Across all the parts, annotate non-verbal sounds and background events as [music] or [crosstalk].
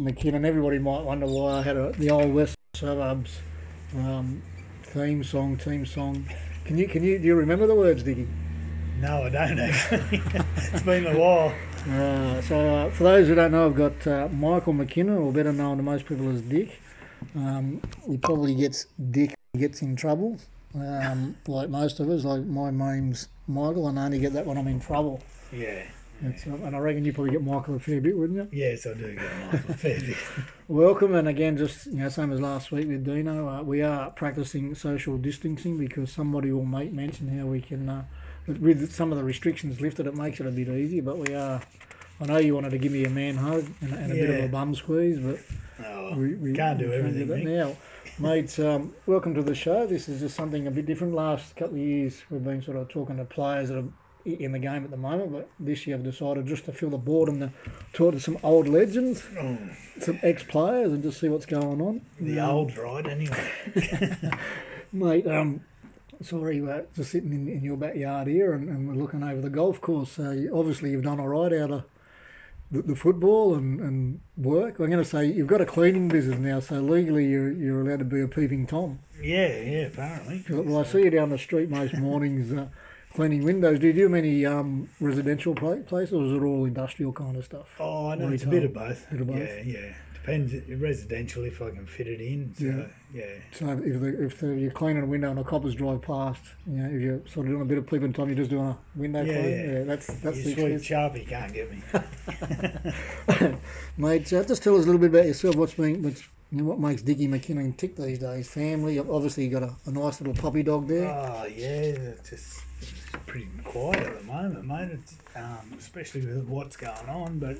welcome Dick McKinnon. Everybody might wonder why I had a, the old West Suburbs um, theme song, team song. Can you can you do you remember the words, Dicky? No, I don't actually. [laughs] it's been a while. Uh, so uh, for those who don't know, I've got uh, Michael McKinnon, or better known to most people as Dick. Um, he probably gets Dick gets in trouble, um, like most of us. Like my name's Michael, and I only get that when I'm in trouble. Yeah. It's, and I reckon you probably get Michael a fair bit, wouldn't you? Yes, I do get Michael a fair bit. [laughs] Welcome, and again, just you know, same as last week with Dino, uh, we are practicing social distancing because somebody will make mention how we can, uh, with- with some of the restrictions lifted, it makes it a bit easier. But we are, I know you wanted to give me a man hug and, and a bit of a bum squeeze, but No, we, we can't do we everything, that Mick. now. Mates, um, welcome to the show. This is just something a bit different. Last couple of years, we've been sort of talking to players that are i- in the game at the moment, but this year I've decided just to fill the board and to talk to some old legends, Oh, some ex-players, and just see what's going on. the Um, old ride, anyway. [laughs] Mate, um, sorry, we're just sitting in, in your backyard here and, and we're looking over the golf course. So you, obviously you've done all right out of the, the football and, and work. I'm going to say you've got a cleaning business now, so legally you're, you're allowed to be a peeping Tom. Yeah, yeah, apparently. Well, I see you down the street most mornings uh, cleaning windows. Do you do many um, residential pla- places or is it all industrial kind of stuff? Oh, I know. It's a bit of both. Bit of both. Yeah, yeah. Depends. Residential, if I can fit it in. So, Yeah. yeah. So if, the, if the, you're cleaning a window and a coppers drive past, you know, if you're sort of doing a bit of peeping time, you're just doing a window Yeah, clean. yeah. that's that's You the sweet. Sharpie can't get me. [laughs] Mate, just tell us a little bit about yourself. What's been, what's, you know, what makes Dickie McKinnon tick these days? Family, obviously you got a, a nice little puppy dog there. Oh yeah, it's just pretty quiet at the moment, mate. It's, um, especially with what's going on, but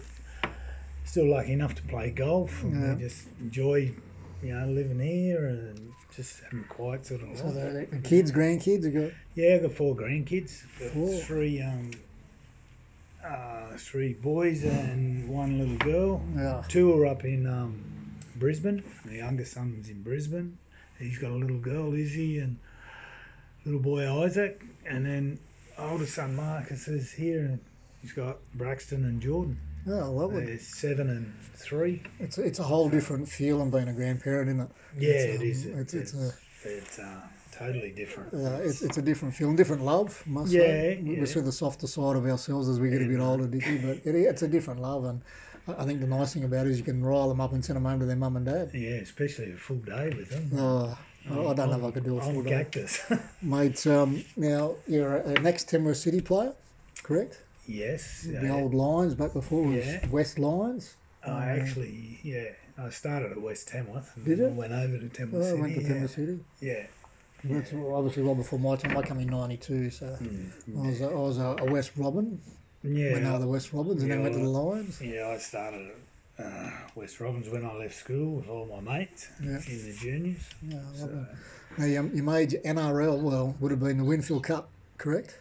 still lucky enough to play golf. And Yeah. just enjoy, you know, living here and just having quiet sort of so life. the, the kids, grandkids, you got Yeah, I've got four grandkids. Got Four. Three um, uh, three boys and one little girl. yeah. Two are up in um, Brisbane. The youngest son's in Brisbane. He's got a little girl, Izzy, and little boy Isaac. And then older son Marcus is here, and he's got Braxton and Jordan. Oh, lovely. They're seven and three. It's it's a whole different feel than being a grandparent, isn't it? Yeah, It's, um, is. It's it's a it's uh, totally different. uh, it's, it's a different feel, and different love. Must Yeah, say, we yeah. we see the softer side of ourselves as we get a bit older. But it, it's a different love, and I think the nice thing about it is you can rile them up and send them home to their mum and dad. Yeah, especially a full day with them. Oh, I I don't know if I could do a full I'm day. cactus. [laughs] Mate, um, now you're a- an ex-Tamworth City player, correct? yes. The uh, old Lions back before it was Yeah. West Lions. I actually, yeah, I started at West Tamworth and Did? Went over to Tamworth Oh, I City. went to yeah. Tamworth City. yeah. That's obviously well before my time. I come in '92, so I was a, I was a, a West Robin Yeah. when they were the West Robins, and then Yeah, went to the Lions. Yeah, I started at uh, West Robins when I left school with all my mates Yeah. in the juniors. Yeah, I So, love it. Now you, you made your NRL. Well, would have been the Winfield Cup, correct?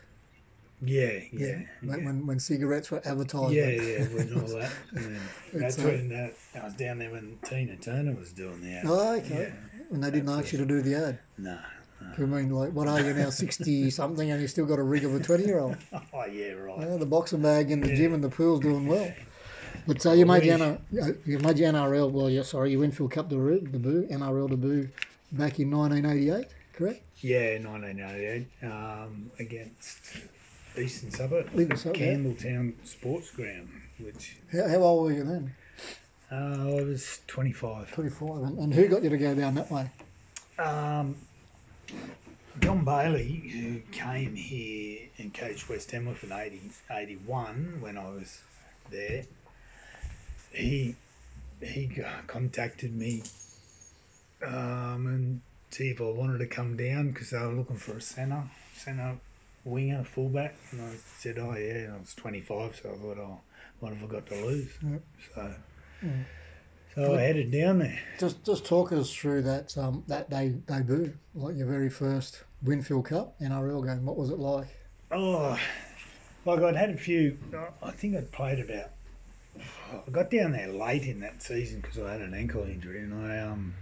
yeah, yeah, When, yeah. when, when cigarettes were advertised. Yeah, yeah, when all that. [laughs] And then It's, that's uh, when uh, I was down there when Tina Turner was doing the ad. Oh, okay. And they didn't ask you to do the ad. No. I mean, like, what are you now, sixty something, and you still got a rig of a twenty year old? [laughs] Oh, yeah, right. Yeah, the boxing bag in the Yeah. gym and the pool's doing well. But so you made your, Well, you made your NRL, well, yeah, sorry, your Winfield Cup debut, debut, NRL debut back in 1988, correct? Yeah, 1988 um, against Eastern Suburb, Eastern Suburb, yeah. Campbelltown Sports Ground, which How, how old were you then? uh, I was 25. 25. And, and who got you to go down that way? Um, John Bailey, who came here and coached West Tamworth in 80, 81 when I was there, he he contacted me um, and see if I wanted to come down because they were looking for a centre, centre winger, fullback. And I said, oh yeah, and I was 25, so I thought, oh, what have I got to lose? Yep. So, Mm. So I headed down there. Just just talk us through that um, that day debut, like your very first Winfield Cup NRL game. What was it like? Oh, like I'd had a few. I think I'd played about. I got down there late in that season because I had an ankle injury, and I um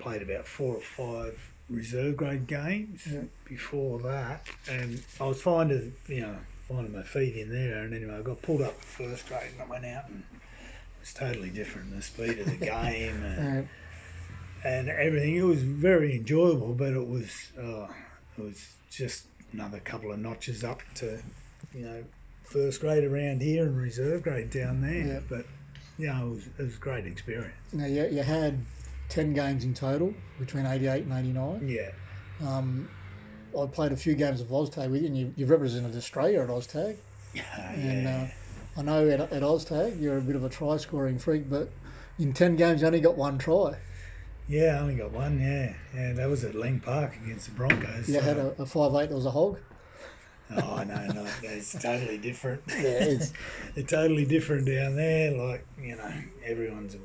played about four or five reserve grade games Yeah. before that, and I was finding you know finding my feet in there, and anyway I got pulled up first grade, and I went out and was totally different. The speed of the [laughs] game and, Uh, and everything. It was very enjoyable, but it was uh, it was just another couple of notches up to you know first grade around here and reserve grade down there. Yeah. But yeah, it was it was a great experience. now you, you had ten games in total between '88 and '89. Yeah. Um, I played a few games of OzTag with you, and you, you've represented Australia at OzTag. [laughs] And yeah. uh, I know at, at OzTag you're a bit of a try scoring freak, but in 10 games you only got one try. yeah, I only got one. Yeah, yeah, that was at Lang Park against the Broncos. You so- had a, a 5'8 that was a hog. Oh no, no, it's totally different. [laughs] Yeah, it's, [laughs] They're totally different down there. Like you know, everyone's a,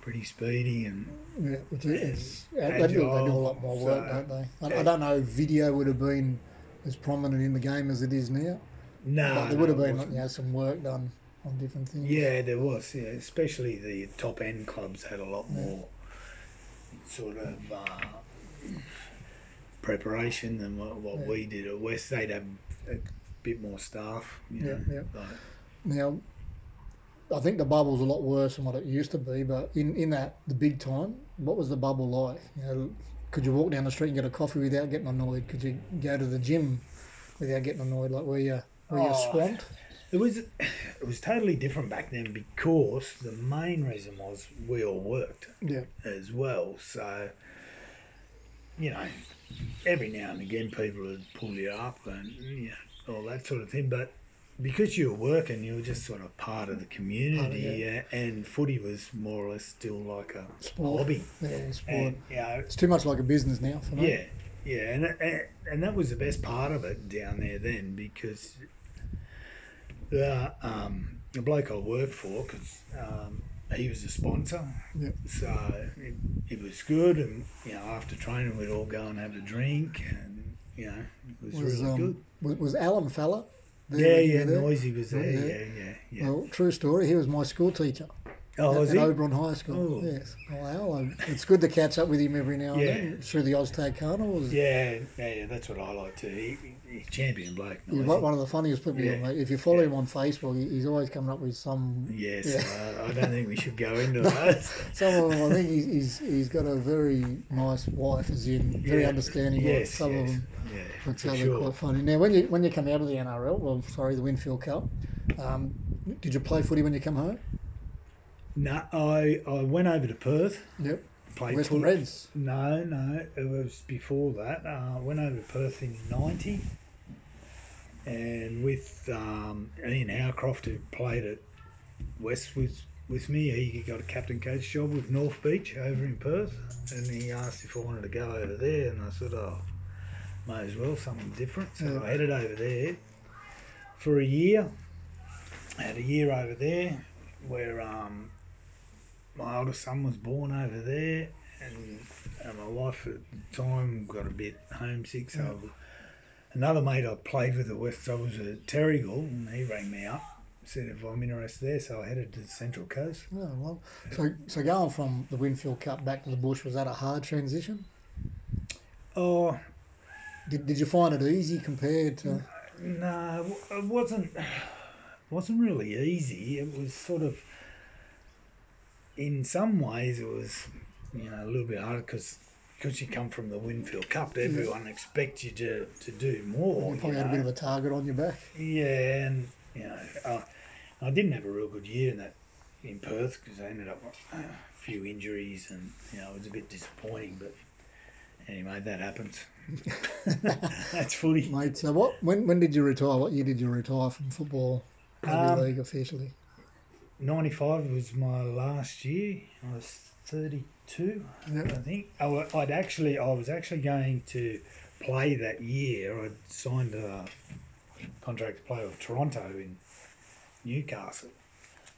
pretty speedy and yeah, it's, it's, they, do, they do a lot more work, So- don't they? I, I don't know if video would have been as prominent in the game as it is now. No, But there no, would have been you know, some work done on different things. Yeah, there was. Yeah, especially the top end clubs had a lot more sort of uh, preparation than what, what Yeah. we did at West. They'd have a bit more staff. You Yeah, know, yeah. Like, Now, I think the bubble's a lot worse than what it used to be, but in, in that, the big time, what was the bubble like? You know, could you walk down the street and get a coffee without getting annoyed? Could you go to the gym without getting annoyed? Like, were you, were you Oh, swamped? It was it was totally different back then because the main reason was we all worked Yeah. as well. So you know, every now and again people would pull you up and you know, all that sort of thing. But because you were working, you were just sort of part of the community, Oh, uh, and footy was more or less still like a Sport. hobby. Yeah, sport. And you know, it's too much like a business now for me. yeah, yeah, and, and and that was the best part of it down there then because the um, the bloke I worked for, because um, he was a sponsor, Yep. so it, it was good, and you know after training we'd all go and have a drink, and you know it was, Was, really um, good. was, was Alan Fella? there Yeah, yeah? Noisy was there. Yeah. Yeah, yeah, yeah. Well, true story. He was my school teacher oh, at, at? Oberon High School. Oh. Yes. Um, it's good to catch up with him every now and Yeah. then through the Oztag Carnivals. Yeah, yeah, yeah, that's what I like too. He, he, he's champion bloke. He's one of the funniest people Yeah. If you follow him on Facebook, he's always coming up with some. Yes, Yeah. uh, I don't think we should go [laughs] into that. Some of them, I think he's, he's, he's got a very nice wife, as in very Yeah. understanding. Yes, some yes. of them, Yeah, but some are sure. quite funny. Now, when you when you come out of the NRL, well, sorry, the Winfield Cup, um, did you play footy when you come home? No, I, I went over to Perth, Yep. played Western. Reds. No, no, it was before that. Uh, I went over to Perth in '90, and with um, Ian Howcroft, who played at West with with me, he got a captain coach job with North Beach over in Perth, and he asked if I wanted to go over there, and I said, "Oh, may as well, something different." So. I headed over there for a year. I had a year over there where um, my oldest son was born over there, and, and my wife at the time got a bit homesick. So mm. another mate I played with at West, I was at Terrigal, and he rang me up, said if I'm interested there. So I headed to the Central Coast. Oh, well. So, so going from the Winfield Cup back to the bush, was that a hard transition? Oh Did, did you find it easy compared to. no, it wasn't. wasn't really easy. It was sort of. In some ways, it was, you know, a little bit harder because. Because you come from the Winfield Cup, everyone expects you to, to do more. You probably you had a bit of a target on your back. Yeah, and you know, uh, I didn't have a real good year in that in Perth because I ended up with a few injuries, and you know, it was a bit disappointing. But anyway, that happens. [laughs] [laughs] That's footy. Mate, so what? When when did you retire? What year did you retire from football, rugby Um, league officially? Ninety five was my last year. I was thirty two, Yep. I think. I, I'd actually, I was actually going to play that year. I'd signed a contract to play with Toronto in Newcastle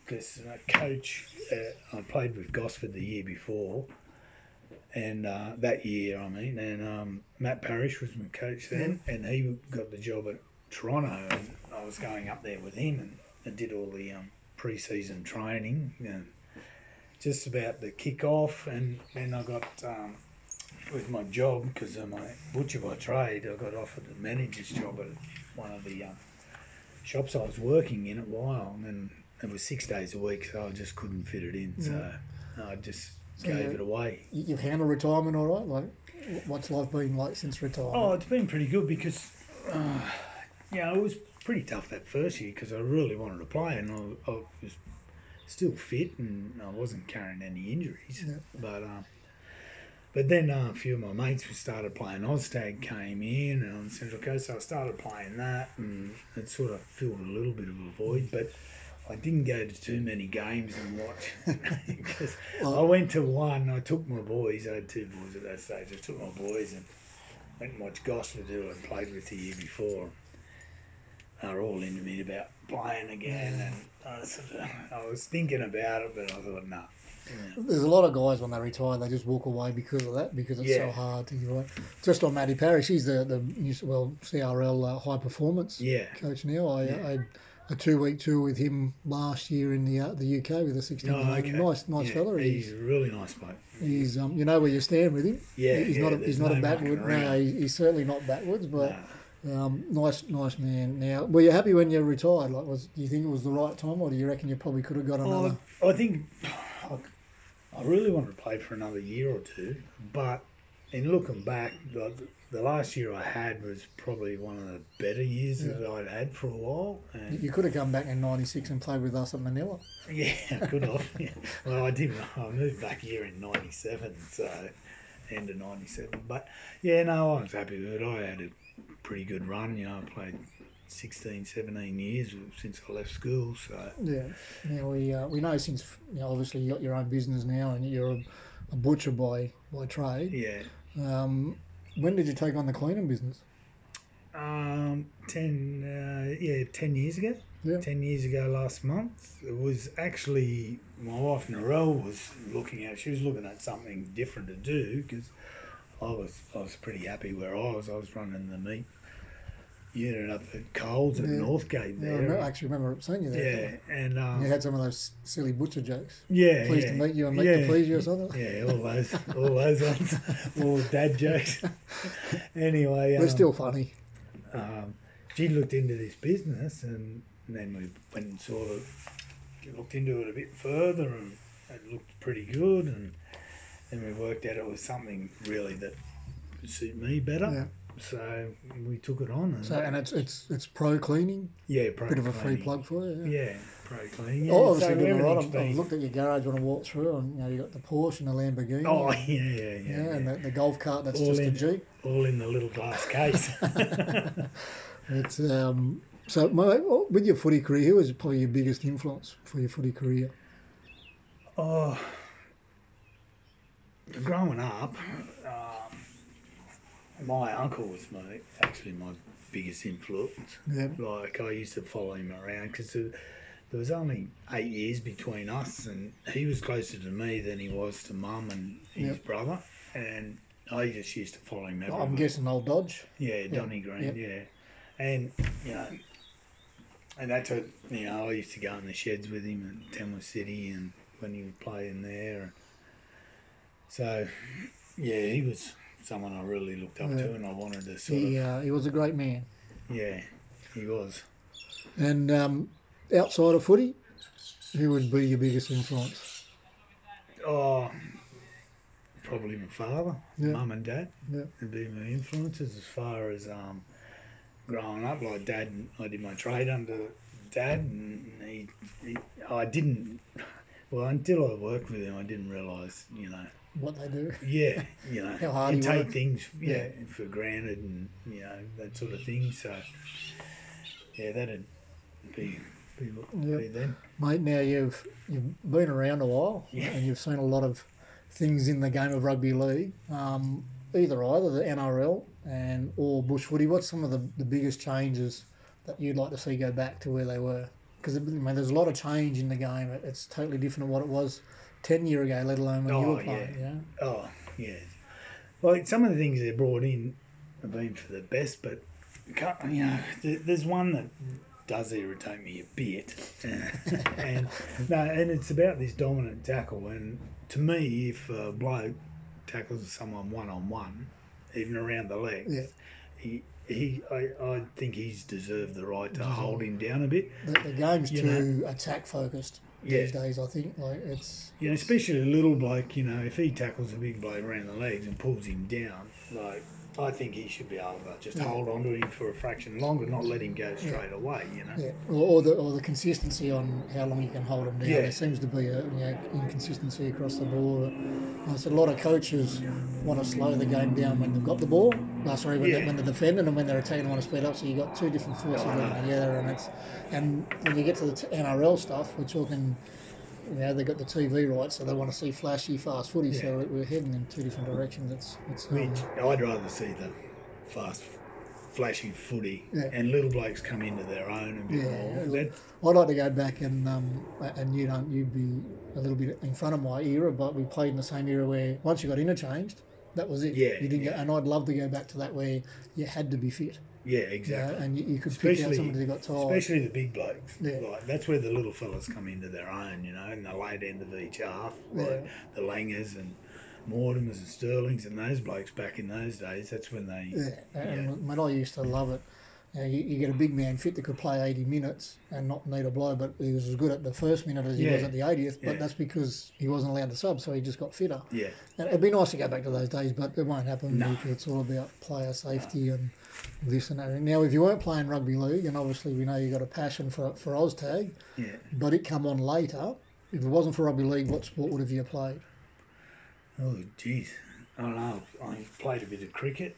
because uh, coach, uh, I played with Gosford the year before, and uh, that year I mean, and um, Matt Parish was my coach then, and he got the job at Toronto, and I was going up there with him, and I did all the um, pre-season training, and just about the kick-off, and then I got. Um, with my job, because I'm a butcher by trade, I got offered a manager's job at one of the um, shops I was working in a while, and then it was six days a week, so I just couldn't fit it in. So I just So gave it away. You- You've handled retirement all right? Like, what's life been like since retirement? Oh, it's been pretty good because, uh, yeah, it was pretty tough that first year because I really wanted to play and I, I was still fit and I wasn't carrying any injuries. Yeah. But um, but then uh, a few of my mates who started playing Oztag came in and on Central Coast, so I started playing that and it sort of filled a little bit of a void. But I didn't go to too many games and watch [laughs] because I went to one. I took my boys. I had two boys at that stage. I took my boys and went and watched Gosford who I played with the year before. They were all into me about playing again, and I, of, I was thinking about it, but I thought, no. There's a lot of guys when they retire, they just walk away because of that, because it's so hard to give away. Just on Matty Parish, he's the, the well CRL uh, high performance Yeah, coach now. I, Yeah. I had a two week tour with him last year in the uh, the UK with the 16 Oh, okay. Nice, nice yeah, fella. He's He's, a really nice bloke. he's um, you know where you stand with him. Yeah, he's yeah, not a, he's not a no backward. mucking No, he's certainly not backwards. But No. Um, nice, nice man. Now, were you happy when you retired? Like, was do you think it was the right time, or do you reckon you probably could have got another? Oh, I think I, I really wanted to play for another year or two, but in looking back, the, the last year I had was probably one of the better years that I'd had for a while. And You could have come back in '96 and played with us at Manila. yeah, I could have. Yeah. Well, I didn't. I moved back here in '97, so end of '97. But yeah, no, I was happy with it. I had a pretty good run. You know, I played 16, 17 years since I left school. So Yeah. Now we uh, we know since you know, obviously you got your own business now and you're a, a butcher by by trade. yeah. Um, when did you take on the cleaning business? Um, ten, uh, yeah, ten years ago. Yeah. Ten years ago last month. It was actually my wife Narelle was looking at. She was looking at something different to do because I was I was pretty happy where I was. I was running the meat unit up at Coles at Yeah. Northgate Yeah, I there. remember, actually remember seeing you there. yeah, and um, You had some of those silly butcher jokes. yeah, Pleased yeah, to meet you and meat yeah, to please you or something. Yeah, all those, all those ones, [laughs] all dad jokes. anyway, They're um, still funny. um, she looked into this business and then we went and sort of looked into it a bit further and it looked pretty good and then we worked out it was something really that would suit me better. Yeah. So we took it on and So and it's it's it's pro cleaning. yeah, pro Bit of a free plug for you. Yeah. Yeah, pro cleaning. Yeah, Oh, obviously so doing right. everything's I've, I've looked at your garage when I walked through, and you know you got the Porsche and the Lamborghini. Oh yeah, [laughs] yeah, yeah. yeah, yeah. and the, the golf cart that's All just a. Jeep. All in the little glass [laughs] case. [laughs] It's um. So my, with your footy career, who was probably your biggest influence for your footy career? Oh, growing up, um, my uncle was my actually my biggest influence. Yeah. Like I used to follow him around because there, there was only eight years between us, and he was closer to me than he was to mum and his Yep. brother, and I just used to follow him everywhere. I'm guessing old Dodge. Yeah, Donny Green, yep. yeah. And, you know, and that's what, you know, I used to go in the sheds with him at Tamworth City and when he was playing there. So, yeah, he was someone I really looked up Yeah. to and I wanted to sort He of, uh, he was a great man. yeah, he was. And um, outside of footy, who would be your biggest influence? Oh, probably my father, Yeah. mum and dad Yeah. would be my influences as far as um, growing up. Like dad, I did my trade under dad, and he, he, I didn't. Well, until I worked with him, I didn't realise, you know. What they do. Yeah, [laughs] you know, How hard you take things, yeah, for granted, and you know that sort of thing. So, yeah, that'd be be, Yep. be them. Mate, now you've you've been around a while Yeah. and you've seen a lot of things in the game of rugby league. Um, either either the NRL and or bush footy. What's some of the, the biggest changes that you'd like to see go back to where they were? Because I mean, there's a lot of change in the game. It's totally different than what it was ten year ago, let alone when you Oh, were playing. yeah. Yeah. Oh, yeah. Like some of the things they brought in have been for the best, but you know, there's one that does irritate me a bit, [laughs] and no, and it's about this dominant tackle. And to me, if a bloke tackles someone one on one, even around the legs, Yeah. he, he I, I think he's deserved the right to hold him down a bit. The, the game's You too attack focused Yeah. these days. I think like it's You know, especially a little bloke, you know, if he tackles a big bloke around the legs and pulls him down, like I think he should be able to just Yeah. hold on to him for a fraction longer, not let him go straight away, you know. yeah, or, or the or the consistency on how long you can hold him down. Yeah. There seems to be a you know, inconsistency across the board. I said a lot of coaches want to slow the game down when they've got the ball. No, sorry, when, Yeah. they, when they're defending and when they're attacking, they want to speed up. So you have got two different forces Oh, together, and it's and when you get to the t- NRL stuff, we're talking. You know, they've got the TV rights, so they want to see flashy, fast footy. So we're heading in two different directions. It's, it's um, Which I'd rather see the fast, flashy footy Yeah. and little blokes come into their own a bit Yeah, yeah. That, I'd like to go back and um, and you don't you'd be a little bit in front of my era, but we played in the same era where once you got interchanged, that was it. Yeah, you didn't. Get, and I'd love to go back to that where you had to be fit. Yeah, exactly. and you, you could pick out Especially- somebody that got tired. Especially the big blokes. Yeah. Like that's where the little fellas come into their own, you know, in the late end of each half. Like Yeah. the Langers and Mortimers and Sterlings and those blokes back in those days, that's when they Yeah, and when I used to love it. You, know, you, you get a big man fit that could play 80 minutes and not need a blow, but he was as good at the first minute as he was at the 80th. But Yeah. that's because he wasn't allowed to sub, so he just got fitter. Yeah. And it'd be nice to go back to those days, but it won't happen No. because it's all about player safety and this and that. Now, if you weren't playing rugby league, and obviously we know you got a passion for for OzTag, Yeah. but it come on later. If it wasn't for rugby league, what sport would have you played? Oh jeez. I don't know. I played a bit of cricket,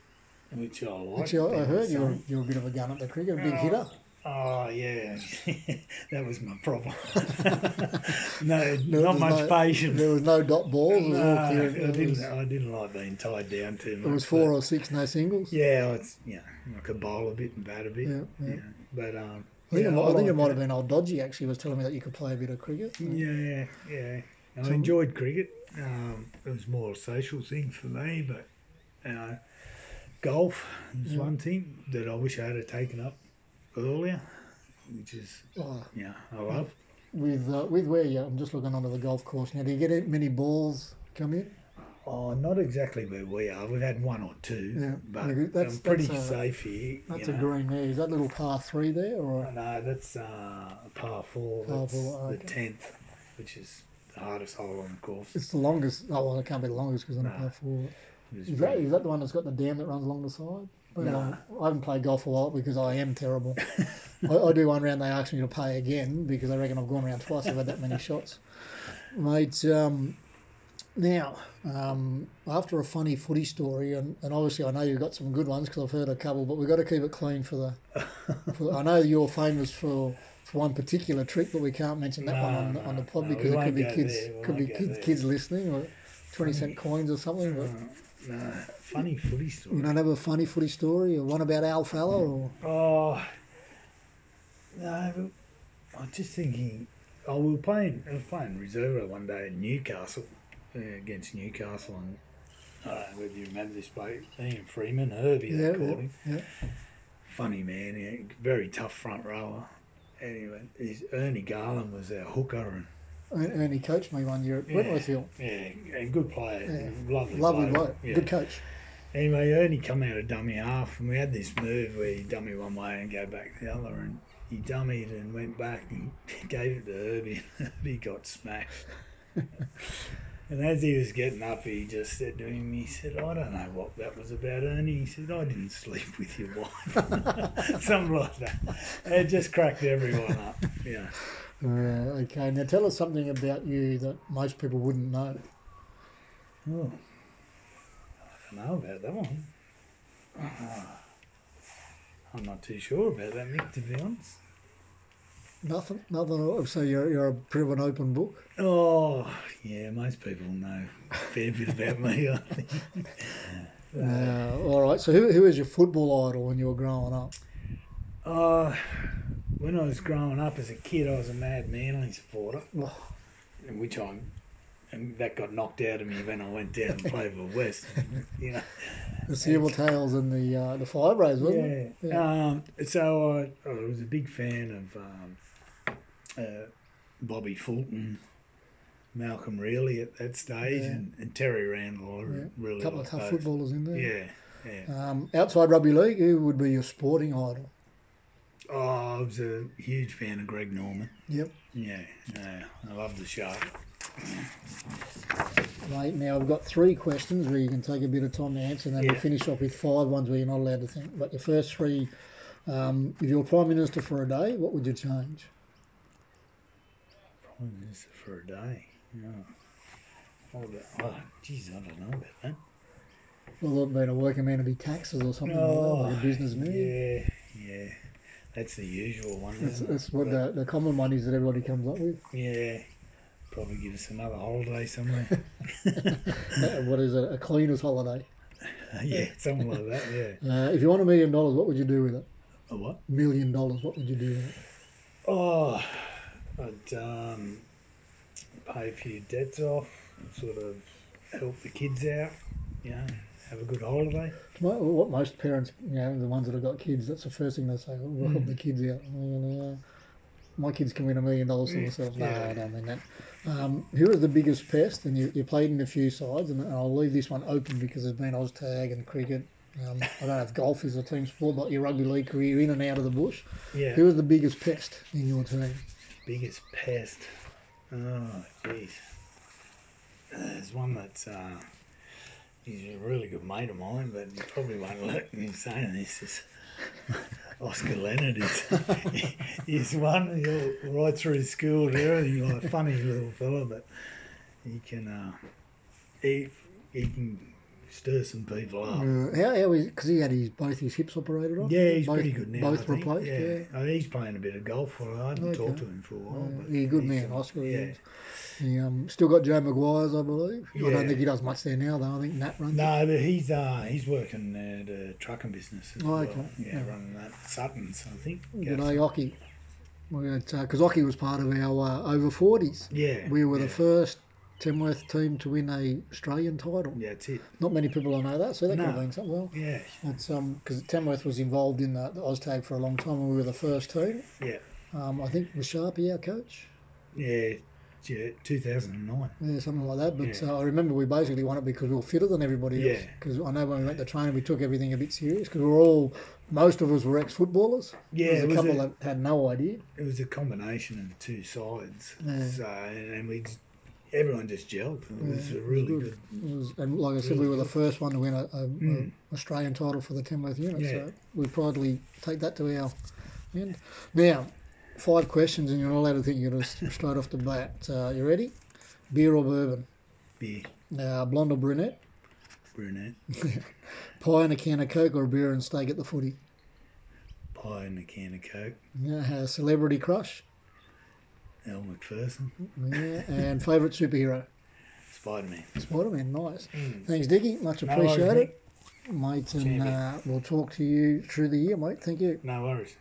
which I like. Actually, I, I heard you were, you were a bit of a gun at the cricket, a big hitter. Oh yeah, [laughs] that was my problem. [laughs] no, There not much no- patience. There was no dot balls. No, I. It was, didn't. I didn't like being tied down too much. it was four or six, no singles. Yeah, it's yeah, I could bowl a bit and bat a bit. Yeah, yeah. yeah. But um, I think, yeah, it, might, I think it might have been old Dodgy actually was telling me that you could play a bit of cricket. Yeah, yeah. I enjoyed cricket. Um, it was more a social thing for me, but uh, golf is Yeah. one thing that I wish I had taken up earlier, which is Oh, yeah, I love. with uh, with where you, I'm just looking onto the golf course now. Do you get many balls come in? Oh, not exactly where we are. We've had one or two, Yeah, but that's- I'm pretty that's a- safe here. That's a know. green there. Is that little par three there or? No, that's uh, a par four. Par That's four, the tenth, which is the hardest hole on the course. It's the longest. Oh well, it can't be the longest because a Nah. par four. Is that that the one that's got the dam that runs along the side? I Nah. know. I haven't played golf a while because I am terrible. [laughs] I, I do one round. They ask me to play again because I reckon I've gone around twice. I've had that many shots, mate. Um, now, um, after a funny footy story, and, and obviously I know you've got some good ones because I've heard a couple, but we've got to keep it clean for the. For, I know you're famous for. For one particular trick, but we can't mention that one on, the- on the pod No, because it could be kids, could be kids, there. kids listening, or twenty cent coins or something. But Uh, no, funny footy you story. don't have a funny footy story, or one about Al Falla, or Oh, no, I'm just thinking. Oh, we were playing. I was playing reserve one day in Newcastle uh, against Newcastle, and I don't know whether you remember this bloke, Ian Freeman, Herbie, yeah, they called him. yeah. Funny man, yeah, very tough front rower. Anyway, his, Ernie Garland was our hooker, and Ernie coached me one year at Yeah. Wentworthville. yeah, a good player, Yeah. lovely, Lovely bloke. bloke, Yeah. good coach. Anyway, Ernie come out of dummy half, and we had this move where he dummy one way and go back the other, and he dummied and went back and [laughs] gave it to Herbie, and [laughs] Herbie got smashed. [laughs] and as he was getting up, he just said to him, he said, I don't know what that was about, Ernie. He said, I didn't sleep with your wife. Something like that. It just cracked everyone up. Yeah. Uh, okay, now tell us something about you that most people wouldn't know. Oh, I don't know about that one. Ah. I'm not too sure about that, Mick, to be honest. Nothing, nothing. at all. So you're you're a bit of an open book. Oh, yeah, most people know a fair bit about me, I think. [laughs] Uh, all right. So who who was your football idol when you were growing up? Uh, when I was growing up as a kid, I was a mad Manly supporter, Oh, in which I, and that got knocked out of me when I went down and played for West. You know, the Silver Tails and the uh, the Fibros, wasn't it? Yeah. Um, so I, I was a big fan of um, uh, Bobby Fulton, Malcolm Reilly at that stage, Yeah. and, and Terry Randall. I Yeah. really A couple of liked tough those. footballers in there. Yeah, Yeah. Um, outside rugby league, who would be your sporting idol? Oh, I was a huge fan of Greg Norman. Yep. Yeah, yeah. I love the shark. Right, now I've got three questions where you can take a bit of time to answer, and then we'll finish off with five ones where you're not allowed to think. But the first three, um, if you were Prime Minister for a day, what would you change? Prime Minister for a day. Yeah. Oh, geez, I don't know about that. Well, it being a working man to be taxes or something like that, like a businessman. Oh, Yeah, yeah. That's the usual one. That's, isn't that's it? what But, the, the common one is that everybody comes up with. Yeah. Probably give us another holiday somewhere. [laughs] [laughs] What is it? A cleaner's holiday. [laughs] yeah, something like that, yeah. Uh, if you want a million dollars, what would you do with it? A what? Million dollars, what would you do with it? Oh, I'd um, pay a few debts off, sort of help the kids out, you know, have a good holiday. What most parents, you know, the ones that have got kids, that's the first thing they say. Oh, we'll help Mm. the kids out. Uh, my kids can win a million dollars for themselves. No, Yeah. I don't mean that. Um, who is the biggest pest? And you, you played in a few sides, and I'll leave this one open because there's been Oztag and cricket. Um, I don't know if golf is a team sport, but your rugby league career in and out of the bush. Yeah. Who is the biggest pest in your team? Biggest pest. Oh, jeez. Uh, There's one that's, uh, he's a really good mate of mine, but he probably won't let me say this. Is Oscar Leonard is [laughs] he's one he'll, right through school there. He's like a funny little fella, but he can uh, he he can stir some people up. Uh, how how is because he had his both his hips operated on? Yeah, he's both, pretty good now. Both replaced. Yeah, Yeah. I think he's playing a bit of golf. Well, I haven't Okay. talked to him for a while. Yeah, but he's a good man, uh, Oscar. Yeah. He um, still got Joe Maguire's, I believe. Yeah. I don't think he does much there now, though. I think Nat runs. it. No, but he's uh, he's working at a trucking business. As Oh, well. okay. Yeah, Yeah. running that Sutton's, I think. Good day, Ocky. Because Ocky was part of our uh, over 40s. Yeah, We were yeah. the first Tamworth team to win a Australian title. Yeah, that's it. Not many people will know that, so that could have been something. Well, Yeah, it's um because Tamworth was involved in the, the Oztag for a long time, and we were the first team. yeah, Um, I think was Sharpie our coach. yeah, yeah. Two thousand and nine. Yeah, something like that. But Yeah. uh, I remember we basically won it because we were fitter than everybody else. Yeah. Because I know when we went to training, we took everything a bit serious because we were all, most of us were ex-footballers. Yeah, There was a was couple a- that had no idea. It was a combination of the two sides. Yeah. So and, we, everyone just gelled. It was Yeah, a it really was good. It was, and like I said, we were the first one to win a, a, a Mm. Australian title for the Tamworth unit. Yeah. So we proudly take that to our end. Now, five questions, and you're not allowed to think. You're just straight off the bat. Uh, you ready? Beer or bourbon? beer, Uh, blonde or brunette? brunette, [laughs] Pie and a can of Coke or a beer and steak at the footy? pie, and a can of coke. Yeah, uh, celebrity crush? Elle Macpherson, Yeah, and favourite superhero? Spider Man. Spider Man, nice. Mm. Thanks, Dickie. Much No worries, appreciated. Mate, and uh, we'll talk to you through the year, mate. Thank you. No worries.